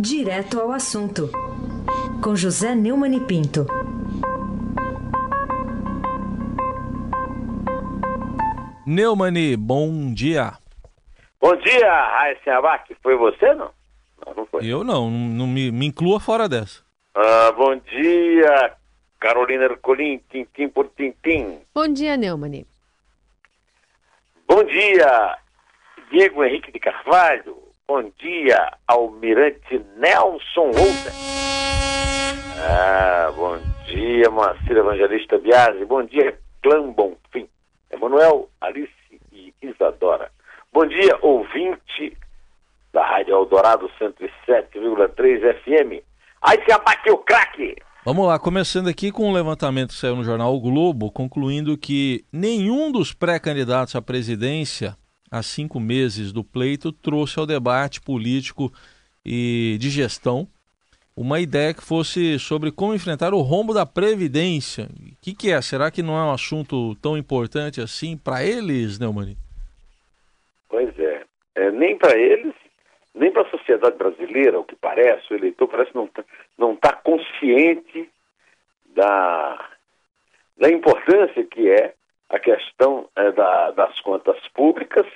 Direto ao assunto, com José Neumann e Pinto. Neumani, bom dia. Bom dia, Raíssa Abac. Foi você, não? Não, não foi. Eu não, não, me, me, inclua fora dessa. Ah, bom dia, Carolina Ercolim, tintim por tintim. Bom dia, Neumani. Bom dia, Diego Henrique de Carvalho. Bom dia, Almirante Nelson Walter. Ah, bom dia, Moacir Evangelista Biasi. Bom dia, Clã Bonfim. Emanuel, Alice e Isadora. Bom dia, ouvinte da Rádio Eldorado 107,3 FM. Aí se abate o craque! Vamos lá, começando aqui com um levantamento que saiu no jornal o Globo, concluindo que nenhum dos pré-candidatos à presidência há cinco meses do pleito, trouxe ao debate político e de gestão uma ideia que fosse sobre como enfrentar o rombo da Previdência. O que, que é? Será que não é um assunto tão importante assim para eles, Neumani? Pois é. é nem para eles, nem para a sociedade brasileira, o que parece, o eleitor parece não tá, não está consciente da, da importância que é a questão é, da, das contas públicas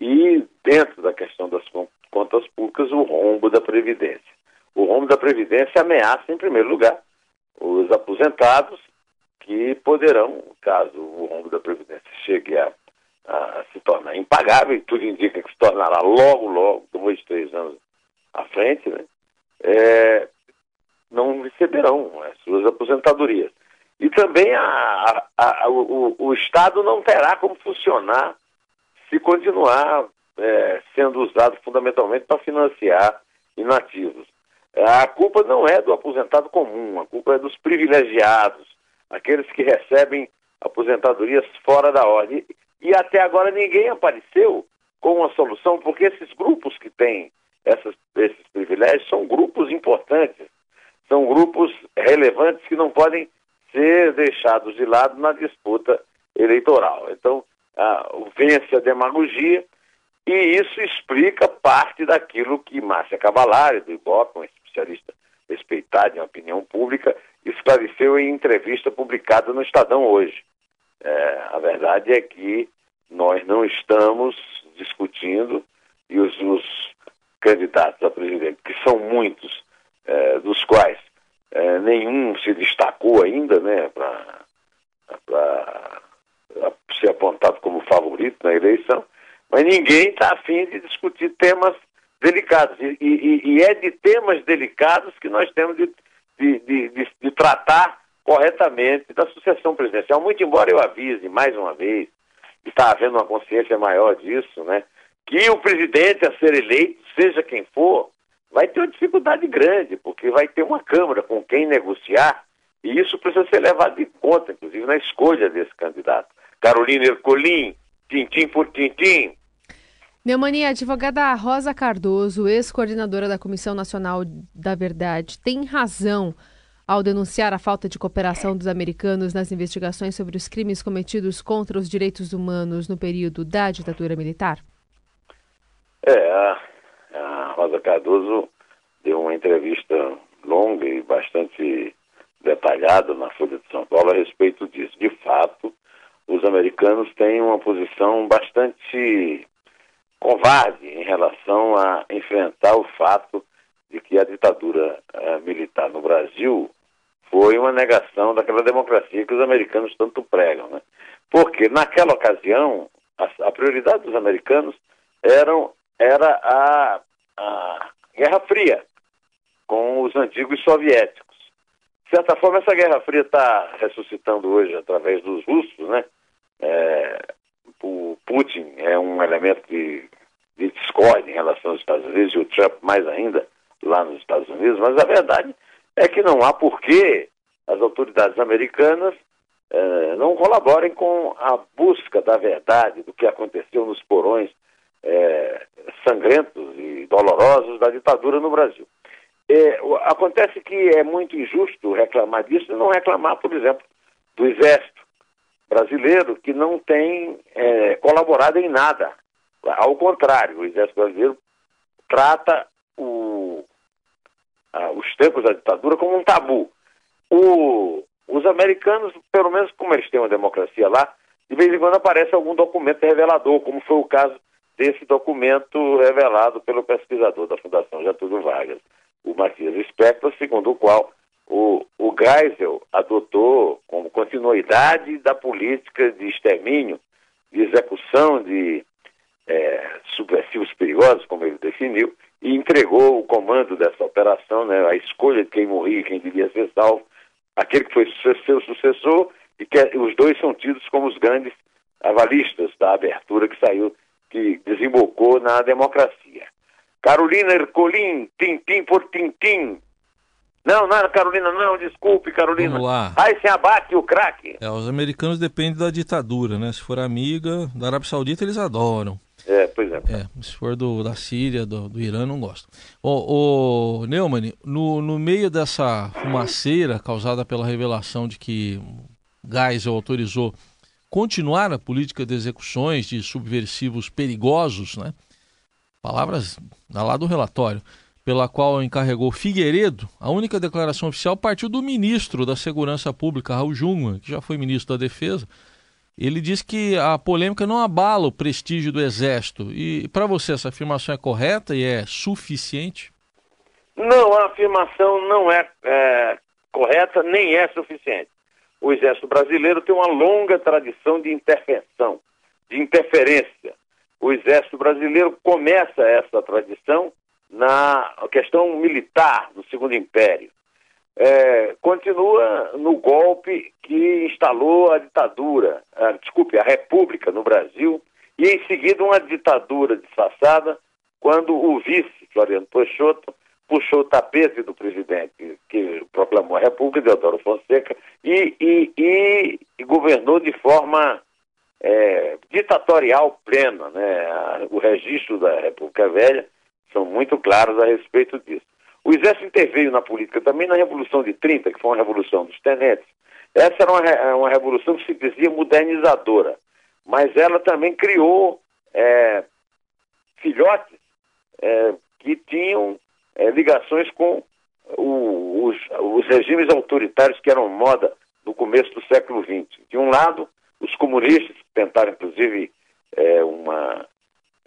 e, dentro da questão das contas públicas, o rombo da Previdência. O rombo da Previdência ameaça, em primeiro lugar, os aposentados, que poderão, caso o rombo da Previdência chegue a, a se tornar impagável, e tudo indica que se tornará logo, logo, dois, três anos à frente, né, é, não receberão as suas aposentadorias. E também a, a, a, o, o, Estado não terá como funcionar se continuar é, sendo usado fundamentalmente para financiar inativos. A culpa não é do aposentado comum, a culpa é dos privilegiados, aqueles que recebem aposentadorias fora da ordem. E até agora ninguém apareceu com uma solução, porque esses grupos que têm essas, esses privilégios são grupos importantes, são grupos relevantes que não podem ser deixados de lado na disputa eleitoral. Então, ah, vence a demagogia e isso explica parte daquilo que Márcia Cavalari, do Ibope, uma especialista respeitada em opinião pública, esclareceu em entrevista publicada no Estadão hoje. É, a verdade é que nós não estamos discutindo e os, os candidatos a presidente, que são muitos, é, dos quais é, nenhum se destacou ainda, né, para ser apontado como favorito na eleição, mas ninguém está afim de discutir temas delicados. E, e, e, é de temas delicados que nós temos de, de, de, de, tratar corretamente da sucessão presidencial. Muito embora eu avise mais uma vez, está havendo uma consciência maior disso, né? Que o presidente a ser eleito, seja quem for, vai ter uma dificuldade grande, porque vai ter uma Câmara com quem negociar, e isso precisa ser levado em conta, inclusive na escolha desse candidato. Carolina Ercolim, tintim por tintim. Neumani, a advogada Rosa Cardoso, ex-coordenadora da Comissão Nacional da Verdade, tem razão ao denunciar a falta de cooperação dos americanos nas investigações sobre os crimes cometidos contra os direitos humanos no período da ditadura militar? É, a a Rosa Cardoso deu uma entrevista longa e bastante detalhada na Folha de São Paulo a respeito disso. De fato, americanos têm uma posição bastante covarde em relação a enfrentar o fato de que a ditadura uh, militar no Brasil foi uma negação daquela democracia que os americanos tanto pregam. Né? Porque naquela ocasião, a, a prioridade dos americanos eram, era a a Guerra Fria com os antigos soviéticos. De certa forma, essa Guerra Fria está ressuscitando hoje através dos russos, né? É, o Putin é um elemento de, de discórdia em relação aos Estados Unidos e o Trump mais ainda lá nos Estados Unidos, mas a verdade é que não há porquê as autoridades americanas é, não colaborem com a busca da verdade do que aconteceu nos porões é, sangrentos e dolorosos da ditadura no Brasil. É, acontece que é muito injusto reclamar disso e não reclamar, por exemplo, do Exército brasileiro, que não tem é, colaborado em nada. Ao contrário, o Exército brasileiro trata o, a, os tempos da ditadura como um tabu. O, os americanos, pelo menos como eles têm uma democracia lá, de vez em quando aparece algum documento revelador, como foi o caso desse documento revelado pelo pesquisador da Fundação Getúlio Vargas, o Matias Spector, segundo o qual o, o Geisel adotou como continuidade da política de extermínio, de execução de é, subversivos perigosos, como ele definiu, e entregou o comando dessa operação, né, a escolha de quem morria e quem devia ser salvo, aquele que foi seu sucessor, e que é, os dois são tidos como os grandes avalistas da abertura que saiu, que desembocou na democracia. Carolina Ercolim, tintim por tintim. Não, não, Carolina, não, desculpe, Carolina. Vamos lá. Aí se abate o craque. É, os americanos dependem da ditadura, né? Se for amiga da Arábia Saudita, eles adoram. É, pois é. É, se for do, da Síria, do, do Irã, não gosto. O, o Neumann, no, no meio dessa fumaceira causada pela revelação de que Geisel autorizou continuar a política de execuções de subversivos perigosos, né? Palavras lá do relatório, pela qual encarregou Figueiredo, a única declaração oficial partiu do ministro da Segurança Pública, Raul Jungmann, que já foi ministro da Defesa, ele diz que a polêmica não abala o prestígio do Exército. E para você essa afirmação é correta e é suficiente? Não, a afirmação não é, é correta nem é suficiente. O Exército Brasileiro tem uma longa tradição de intervenção, de interferência. O Exército Brasileiro começa essa tradição na questão militar do Segundo Império é, continua no golpe que instalou a ditadura, a, desculpe, a república no Brasil, e em seguida uma ditadura disfarçada, quando o vice, Floriano Peixoto, puxou o tapete do presidente que proclamou a república, Deodoro Fonseca, e, e, e, e governou de forma é, ditatorial plena. Né? O registro da República Velha são muito claros a respeito disso. O Exército interveio na política também na Revolução de 30, que foi uma revolução dos tenentes. Essa era uma, uma revolução que se dizia modernizadora, mas ela também criou é, filhotes é, que tinham é, ligações com o, os, os, regimes autoritários que eram moda no começo do século XX. De um lado, os comunistas, que tentaram inclusive é, uma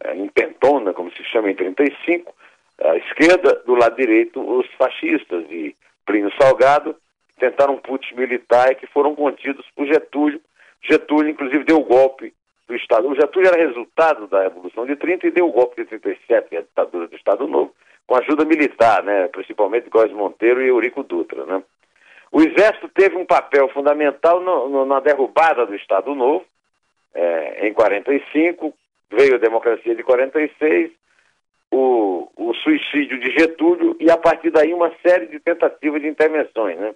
é, intentona, como se chama em 35, à esquerda, do lado direito, os fascistas de Plínio Salgado, tentaram um putsch militar e que foram contidos por Getúlio. Getúlio, inclusive, deu o golpe do Estado. O Getúlio era resultado da Revolução de 30 e deu o golpe de 37, que é a ditadura do Estado Novo, com ajuda militar, né, principalmente Góes Monteiro e Eurico Dutra. Né. O Exército teve um papel fundamental no, no, na derrubada do Estado Novo, é, em 45, veio a democracia de 46, o, o suicídio de Getúlio e a partir daí uma série de tentativas de intervenções, né?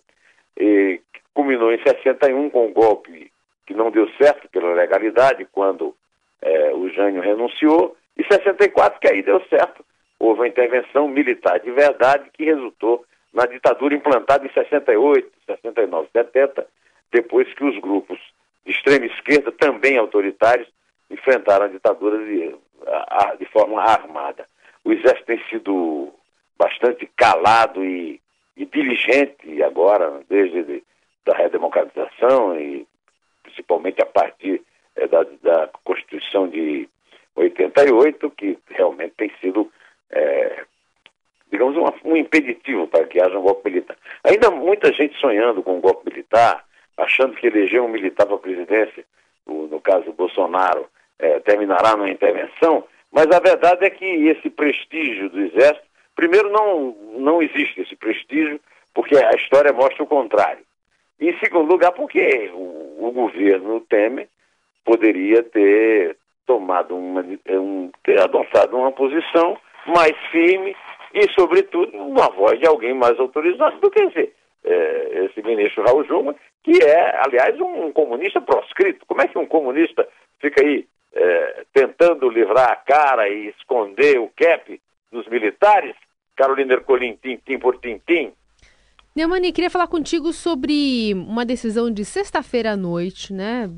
E, culminou em 61 com o golpe que não deu certo pela legalidade quando é, o Jânio renunciou e 64 que aí deu certo. Houve uma intervenção militar de verdade que resultou na ditadura implantada em 68, 69, 70, depois que os grupos de extrema esquerda, também autoritários, enfrentaram a ditadura de, de forma armada o Exército tem sido bastante calado e, e diligente agora, desde de, da redemocratização e principalmente a partir é, da, da, Constituição de 88, que realmente tem sido, é, digamos, uma, um impeditivo para que haja um golpe militar. Ainda muita gente sonhando com um golpe militar, achando que eleger um militar para a presidência, o, no caso Bolsonaro, é, terminará numa intervenção, mas a verdade é que esse prestígio do Exército, primeiro, não, não existe esse prestígio, porque a história mostra o contrário. Em segundo lugar, porque o, o governo Temer poderia ter tomado uma, um, ter adotado uma posição mais firme e, sobretudo, uma voz de alguém mais autorizado do que esse, é, esse ministro Raul Juma, que é, aliás, um comunista proscrito. Como é que um comunista fica aí é, tentando livrar a cara e esconder o cap dos militares, Carolina Ercolim, tintim por tintim. Neumani, queria falar contigo sobre uma decisão de sexta-feira à noite, né,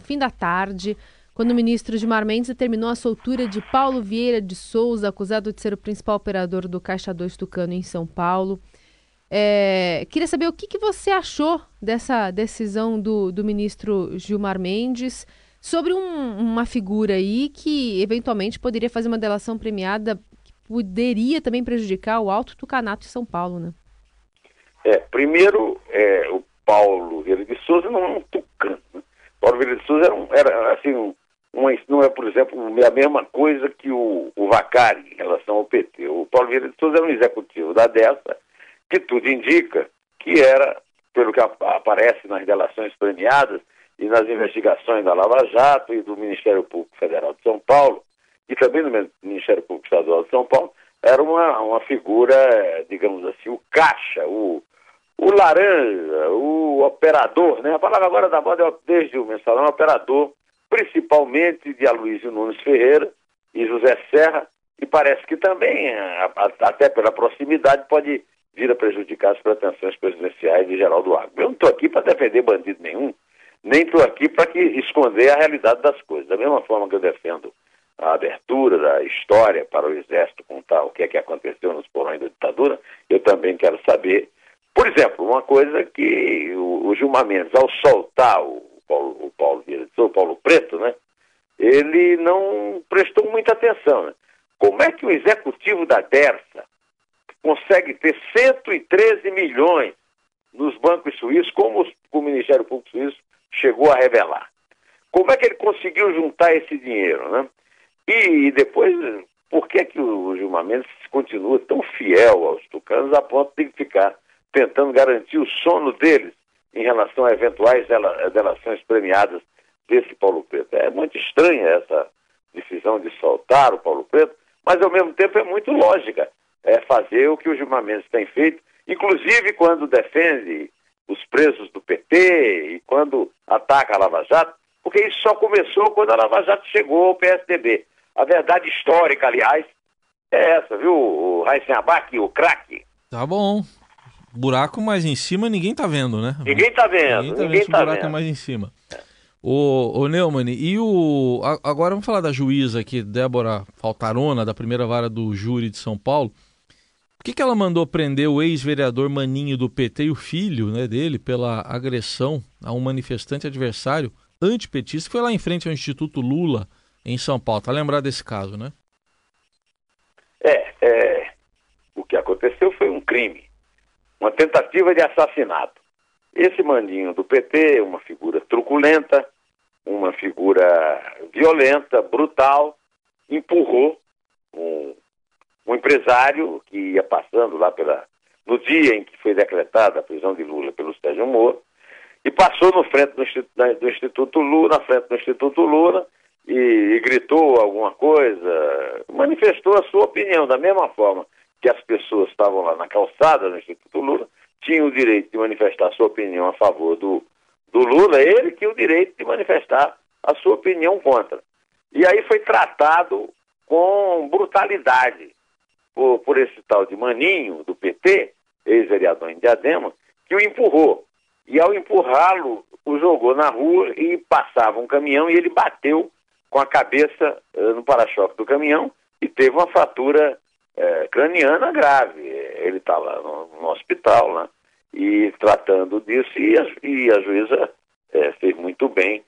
fim da tarde, quando o ministro Gilmar Mendes determinou a soltura de Paulo Vieira de Souza, acusado de ser o principal operador do Caixa 2 Tucano em São Paulo. É, queria saber o que, que você achou dessa decisão do, do ministro Gilmar Mendes sobre um, uma figura aí que eventualmente poderia fazer uma delação premiada que poderia também prejudicar o Alto Tucanato de São Paulo, né? É, primeiro, é, o Paulo Vieira de Souza não é um tucano. Né? Paulo Vieira de Souza era, um, era assim, um, não é, por exemplo, a mesma coisa que o, o Vacari em relação ao PT. O Paulo Vieira de Souza era um executivo da DESA, que tudo indica que era, pelo que aparece nas delações premiadas e nas investigações da Lava Jato e do Ministério Público Federal de São Paulo, e também do Ministério Público Estadual de São Paulo, era uma, uma figura, digamos assim, o caixa, o, o laranja, o operador, né? A palavra agora da moda é desde o mensalão, operador, principalmente de Aloysio Nunes Ferreira e José Serra, e parece que também, até pela proximidade, pode vir a prejudicar as pretensões presidenciais de Geraldo Alckmin. Eu não estou aqui para defender bandido nenhum, nem estou aqui para esconder a realidade das coisas. Da mesma forma que eu defendo a abertura da história para o Exército contar o que é que aconteceu nos porões da ditadura, eu também quero saber, por exemplo, uma coisa que o, o Gilmar Mendes, ao soltar o Paulo, o Paulo Vieira o Paulo Preto, né, ele não prestou muita atenção. Né? Como é que o executivo da DERSA consegue ter 113 milhões nos bancos suíços, como o Ministério Público Suíço chegou a revelar. Como é que ele conseguiu juntar esse dinheiro, né? E, e depois, por que, que o Gilmar Mendes continua tão fiel aos tucanos a ponto de ficar tentando garantir o sono deles em relação a eventuais delações premiadas desse Paulo Preto? É muito estranha essa decisão de soltar o Paulo Preto, mas ao mesmo tempo é muito lógica é, fazer o que o Gilmar Mendes tem feito, inclusive quando defende os presos do PT e quando ataca a Lava Jato, porque isso só começou quando a Lava Jato chegou ao PSDB. A verdade histórica, aliás, é essa, viu, o Raíssen Abac, o craque? Tá bom. Buraco mais em cima ninguém tá vendo, né? Ninguém tá vendo. Ninguém tá ninguém vendo tá buraco vendo. é mais em cima. O, o Neumann, e o. Agora vamos falar da juíza aqui, Débora Faltarona, da primeira vara do júri de São Paulo. Por que, que ela mandou prender o ex-vereador Maninho do PT e o filho né, dele pela agressão a um manifestante adversário antipetista que foi lá em frente ao Instituto Lula em São Paulo? Tá lembrado desse caso, né? É, é, o que aconteceu foi um crime, uma tentativa de assassinato. Esse Maninho do PT, uma figura truculenta, uma figura violenta, brutal, empurrou um um empresário que ia passando lá pela, no dia em que foi decretada a prisão de Lula pelo Sérgio Moro, e passou no frente do do Instituto Lula, na frente do Instituto Lula, e, e, gritou alguma coisa, manifestou a sua opinião, da mesma forma que as pessoas estavam lá na calçada do Instituto Lula, tinham o direito de manifestar sua opinião a favor do, do Lula, ele tinha o direito de manifestar a sua opinião contra. E aí foi tratado com brutalidade por, por esse tal de Maninho, do PT, ex-vereador em Diadema, que o empurrou. E ao empurrá-lo, o jogou na rua e passava um caminhão e ele bateu com a cabeça uh, no para-choque do caminhão e teve uma fratura uh, craniana grave. Ele está lá no, no, hospital, né? E tratando disso, e a, e a juíza uh, fez muito bem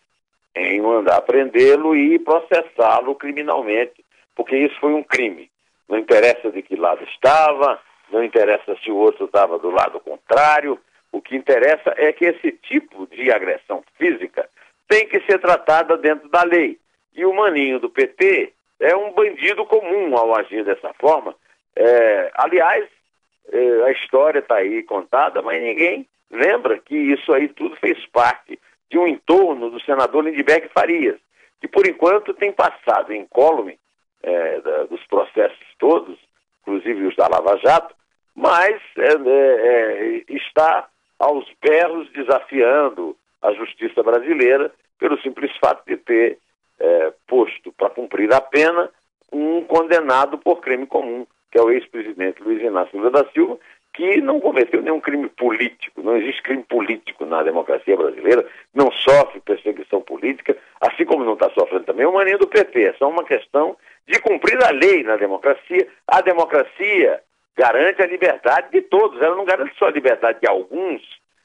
em mandar prendê-lo e processá-lo criminalmente, porque isso foi um crime. Não interessa de que lado estava, não interessa se o outro estava do lado contrário. O que interessa é que esse tipo de agressão física tem que ser tratada dentro da lei. E o maninho do PT é um bandido comum ao agir dessa forma. É, aliás, é, a história está aí contada, mas ninguém lembra que isso aí tudo fez parte de um entorno do senador Lindbergh Farias, que por enquanto tem passado incólume é, dos processos todos, inclusive os da Lava Jato, mas é, é, é, está aos berros desafiando a justiça brasileira pelo simples fato de ter é, posto para cumprir a pena um condenado por crime comum, que é o ex-presidente Luiz Inácio Lula da Silva, que não cometeu nenhum crime político. Não existe crime político na democracia brasileira, não sofre perseguição política, assim como não está sofrendo também o maninho do PT. É só uma questão de cumprir a lei na democracia. A democracia garante a liberdade de todos. Ela não garante só a liberdade de alguns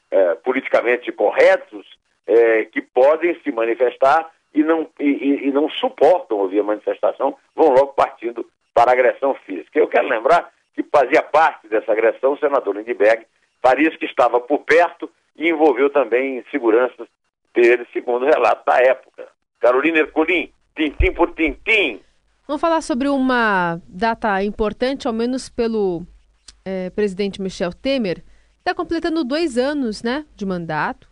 é, politicamente corretos é, que podem se manifestar e não, e, e, não suportam ouvir a manifestação, vão logo partindo para a agressão física. Eu quero lembrar que fazia parte dessa agressão o senador Lindbergh, Paris, que estava por perto e envolveu também seguranças dele, segundo relato da época. Carolina Ercolim, tintim por tintim. Vamos falar sobre uma data importante, ao menos pelo é, presidente Michel Temer. Está completando dois anos né, de mandato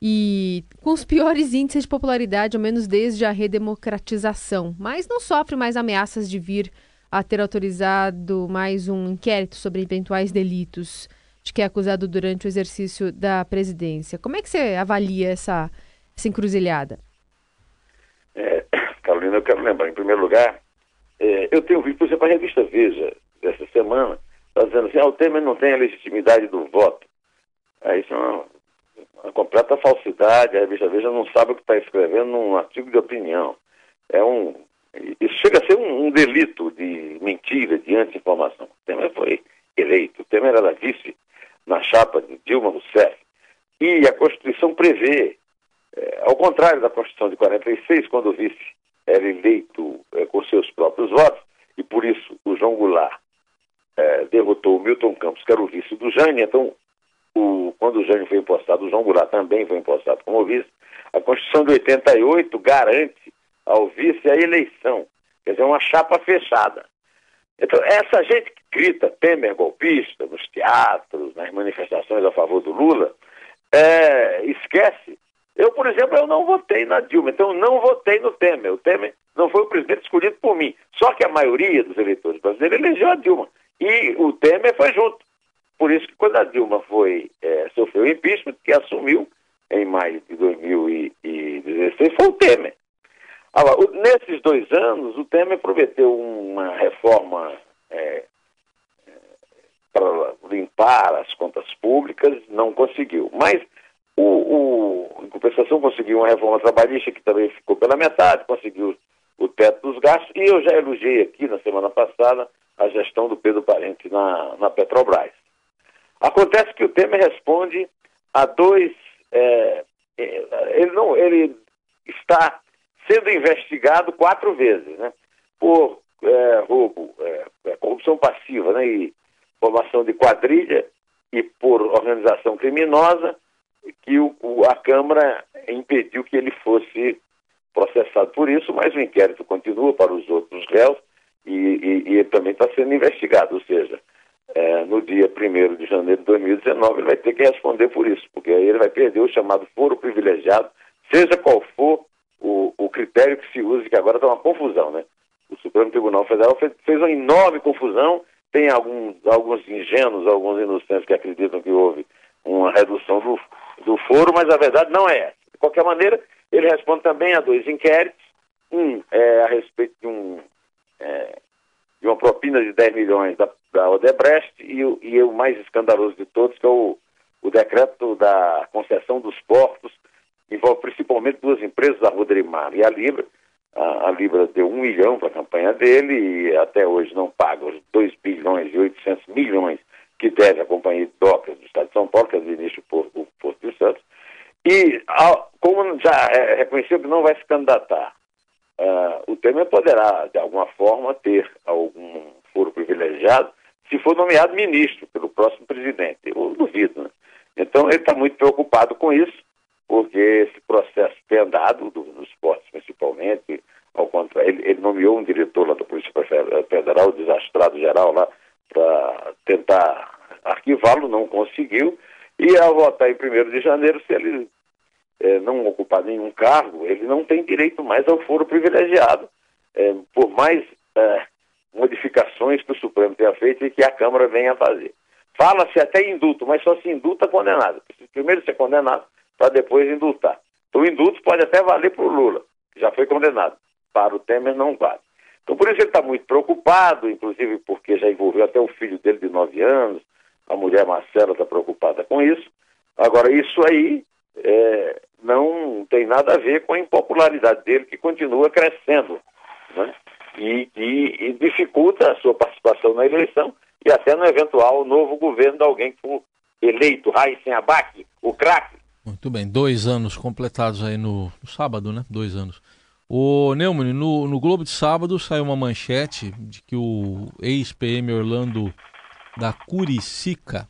e com os piores índices de popularidade, ao menos desde a redemocratização. Mas não sofre mais ameaças de vir a ter autorizado mais um inquérito sobre eventuais delitos de que é acusado durante o exercício da presidência. Como é que você avalia essa, essa encruzilhada? É, Carolina, eu quero lembrar, em primeiro lugar, é, eu tenho visto, por exemplo, a revista Veja, dessa semana, está dizendo assim, ah, o Temer não tem a legitimidade do voto. É, isso é uma, uma completa falsidade, a revista Veja não sabe o que está escrevendo num artigo de opinião. É um, isso chega a ser um, um delito de mentira, de anti-informação. Temer foi eleito, Temer era vice na chapa de Dilma Rousseff. E a Constituição prevê, é, ao contrário da Constituição de 46, quando o vice era eleito é, com seus próprios votos, e por isso o João Goulart é, derrotou o Milton Campos, que era o vice do Jânio, então o, quando o Jânio foi impostado, o João Goulart também foi impostado como vice, a Constituição de 88 garante ao vice a eleição, quer dizer, uma chapa fechada. Então, essa gente que grita Temer golpista nos teatros, nas manifestações a favor do Lula, é, esquece. Eu, por exemplo, eu não votei na Dilma, então eu não votei no Temer. O Temer não foi o presidente escolhido por mim. Só que a maioria dos eleitores brasileiros elegeu a Dilma. E o Temer foi junto. Por isso que quando a Dilma foi, é, sofreu impeachment, que assumiu em maio de 2016, foi o Temer. Nesses dois anos, o Temer prometeu uma reforma é, é, para limpar as contas públicas, não conseguiu. Mas, o, o, em compensação, conseguiu uma reforma trabalhista que também ficou pela metade, conseguiu o teto dos gastos, e eu já elogiei aqui na semana passada a gestão do Pedro Parente na, na Petrobras. Acontece que o Temer responde a dois. É, é ele, não, ele está sendo investigado quatro vezes, né? Por é, roubo, é, é, corrupção passiva, né? E formação de quadrilha e por organização criminosa, que o, o, a Câmara impediu que ele fosse processado por isso, mas o inquérito continua para os outros réus e, e, e ele também está sendo investigado, ou seja, é, no dia 1 de janeiro de 2019 ele vai ter que responder por isso, porque aí ele vai perder o chamado foro privilegiado, seja qual for critério que se usa, que agora está uma confusão, né? O Supremo Tribunal Federal fez, fez uma enorme confusão, tem alguns, alguns ingênuos, alguns inocentes que acreditam que houve uma redução do, do foro, mas a verdade não é essa. De qualquer maneira, ele responde também a dois inquéritos, um é a respeito de, um, é, de uma propina de 10 milhões da, da Odebrecht e, e o mais escandaloso de todos, que é o, o decreto da concessão dos portos envolve principalmente duas empresas, a Rodrimar e a Libra. A, a Libra deu um milhão para a campanha dele e até hoje não paga os 2 bilhões e 800 milhões que deve a Companhia de do Estado de São Paulo, que administra o Porto, o Porto de Santos. E, como já é, reconheceu que não vai se candidatar, uh, o Temer poderá, de alguma forma, ter algum foro privilegiado se for nomeado ministro pelo próximo presidente. Eu duvido, né? Então, ele está muito preocupado com isso porque esse processo tem andado, do, dos portos principalmente, ao contrário, ele, ele, nomeou um diretor lá da Polícia Federal, o desastrado geral lá, para tentar arquivá-lo, não conseguiu, e ao votar em 1 de janeiro, se ele é, não ocupar nenhum cargo, ele não tem direito mais ao foro privilegiado, é, por mais é, modificações que o Supremo tenha feito e que a Câmara venha fazer. Fala-se até indulto, mas só se indulta condenado. Primeiro ser condenado, para depois indultar. O indulto pode até valer para o Lula, que já foi condenado. Para o Temer não vale. Então por isso ele está muito preocupado, inclusive porque já envolveu até o filho dele de 9 anos, a mulher Marcela está preocupada com isso. Agora, isso aí é, não tem nada a ver com a impopularidade dele, que continua crescendo. Né? E, e, e dificulta a sua participação na eleição. E até no eventual novo governo de alguém que for eleito, Raíssen Abac, o craque. Muito bem, dois anos completados aí no, no sábado, né? Dois anos. O Neumann, no, no Globo de sábado saiu uma manchete de que o ex-PM Orlando da Curicica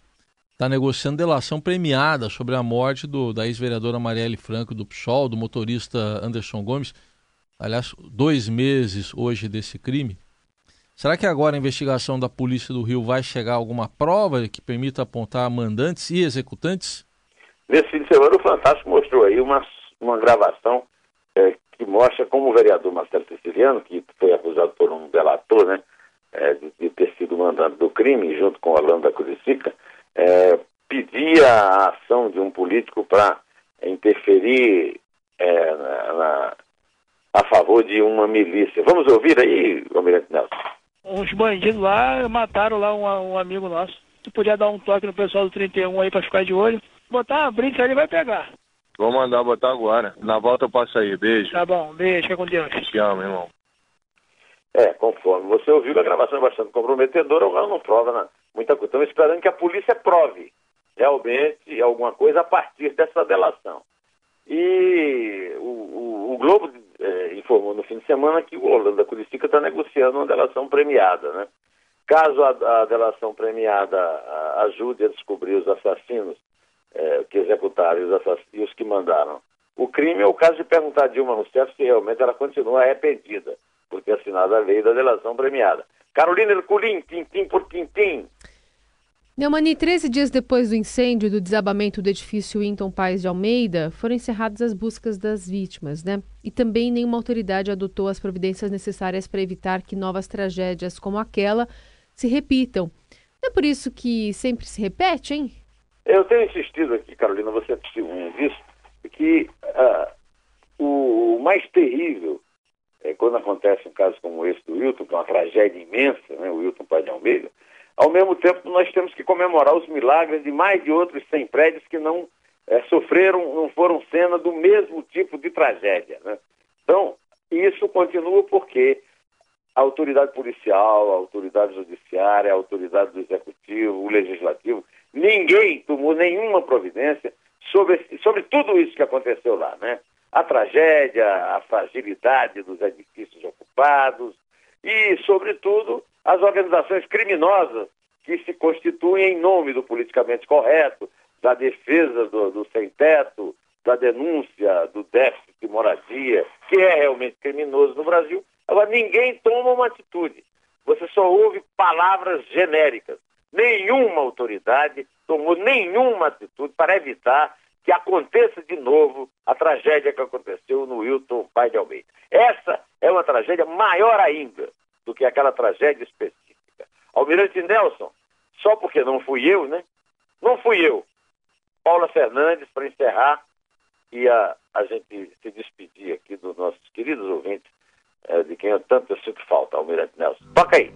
está negociando delação premiada sobre a morte do, da ex-vereadora Marielle Franco do PSOL, do motorista Anderson Gomes. Aliás, dois meses hoje desse crime. Será que agora a investigação da Polícia do Rio vai chegar a alguma prova que permita apontar mandantes e executantes? Nesse fim de semana, o Fantástico mostrou aí uma, uma gravação é, que mostra como o vereador Marcelo Siciliano, que foi acusado por um delator, né, é, de, de, ter sido mandante do crime, junto com Orlando da Curicica, é, pedia a ação de um político para interferir é, na, na, a favor de uma milícia. Vamos ouvir aí, Almirante Nelson. Uns bandidos lá mataram lá um, um amigo nosso. Tu podia dar um toque no pessoal do 31 aí para ficar de olho. Botar a brinde ali vai pegar. Vou mandar botar agora. Na volta eu passo aí. Beijo. Tá bom, beijo, fica com Deus. Te amo, irmão. É, conforme você ouviu, a gravação é bastante comprometedora, agora não prova né? muita coisa. Estamos esperando que a polícia prove realmente alguma coisa a partir dessa delação. E o, o, o Globo é, informou no fim de semana que o Orlando da Curicica está negociando uma delação premiada, né? Caso a, a delação premiada ajude a descobrir os assassinos é, que executaram os assassinos, e os que mandaram o crime, é o caso de perguntar a Dilma Rousseff se realmente ela continua arrependida por ter assinado a lei da delação premiada. Carolina Herculin, tintim por tintim. Neumani, 13 dias depois do incêndio e do desabamento do edifício Winton Pais de Almeida, foram encerradas as buscas das vítimas, né? E também nenhuma autoridade adotou as providências necessárias para evitar que novas tragédias como aquela se repitam. Não é por isso que sempre se repete, hein? Eu tenho insistido aqui, Carolina, você é testemunha disso, que uh, o mais terrível é quando acontece um caso como esse do Wilton, que é uma tragédia imensa, né, o Wilton Pai de Almeida, ao mesmo tempo nós temos que comemorar os milagres de mais de outros 100 prédios que não é, sofreram, não foram cena do mesmo tipo de tragédia. Né? Então, isso continua porque a autoridade policial, a autoridade judiciária, a autoridade do executivo, o legislativo, ninguém tomou nenhuma providência sobre, sobre tudo isso que aconteceu lá, né? A tragédia, a fragilidade dos edifícios ocupados e, sobretudo, as organizações criminosas que se constituem em nome do politicamente correto, da defesa do, do sem-teto, da denúncia do déficit de moradia, que é realmente criminoso no Brasil. Agora, ninguém toma uma atitude. Você só ouve palavras genéricas. Nenhuma autoridade tomou nenhuma atitude para evitar que aconteça de novo a tragédia que aconteceu no Wilton Pai de Almeida. Essa é uma tragédia maior ainda do que aquela tragédia específica. Almirante Nelson, só porque não fui eu, né? Não fui eu. Paula Fernandes, para encerrar e a, a gente se despedir aqui dos nossos queridos ouvintes, é, de quem eu tanto eu sinto falta, Almirante Nelson. Toca aí.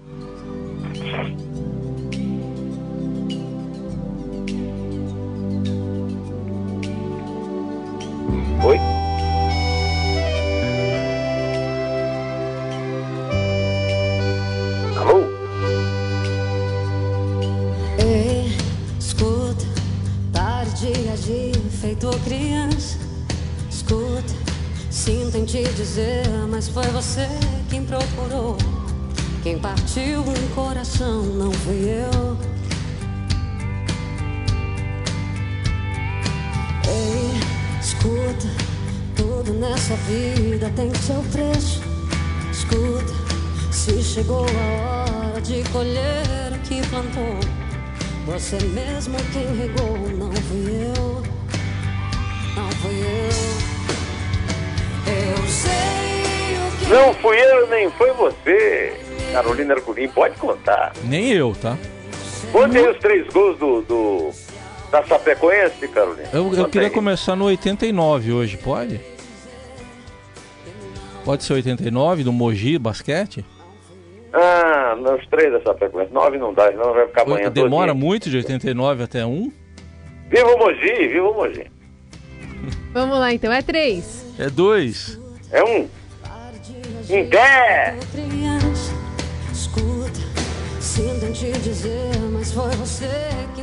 Você quem procurou. Quem partiu um coração não fui eu. Ei, escuta, tudo nessa vida tem seu preço. Escuta, se chegou a hora de colher o que plantou, você mesmo quem regou, não fui eu, não fui eu. Eu sei. Não fui eu, nem foi você. Carolina Herculin, pode contar. Nem eu, tá? Conte aí os três gols do, do da Chapecoense, Carolina. Eu, eu queria aí. começar no 89 hoje, pode? Pode ser 89 do Mogi Basquete? Ah, nos três da Chapecoense. Nove não dá, senão vai ficar amanhã Demora todinho. muito de 89 até 1? Viva o Mogi, viva o Mogi. Vamos lá então, é três. É 2. É um. Guidé. Escuta, sinto te dizer, mas foi você que.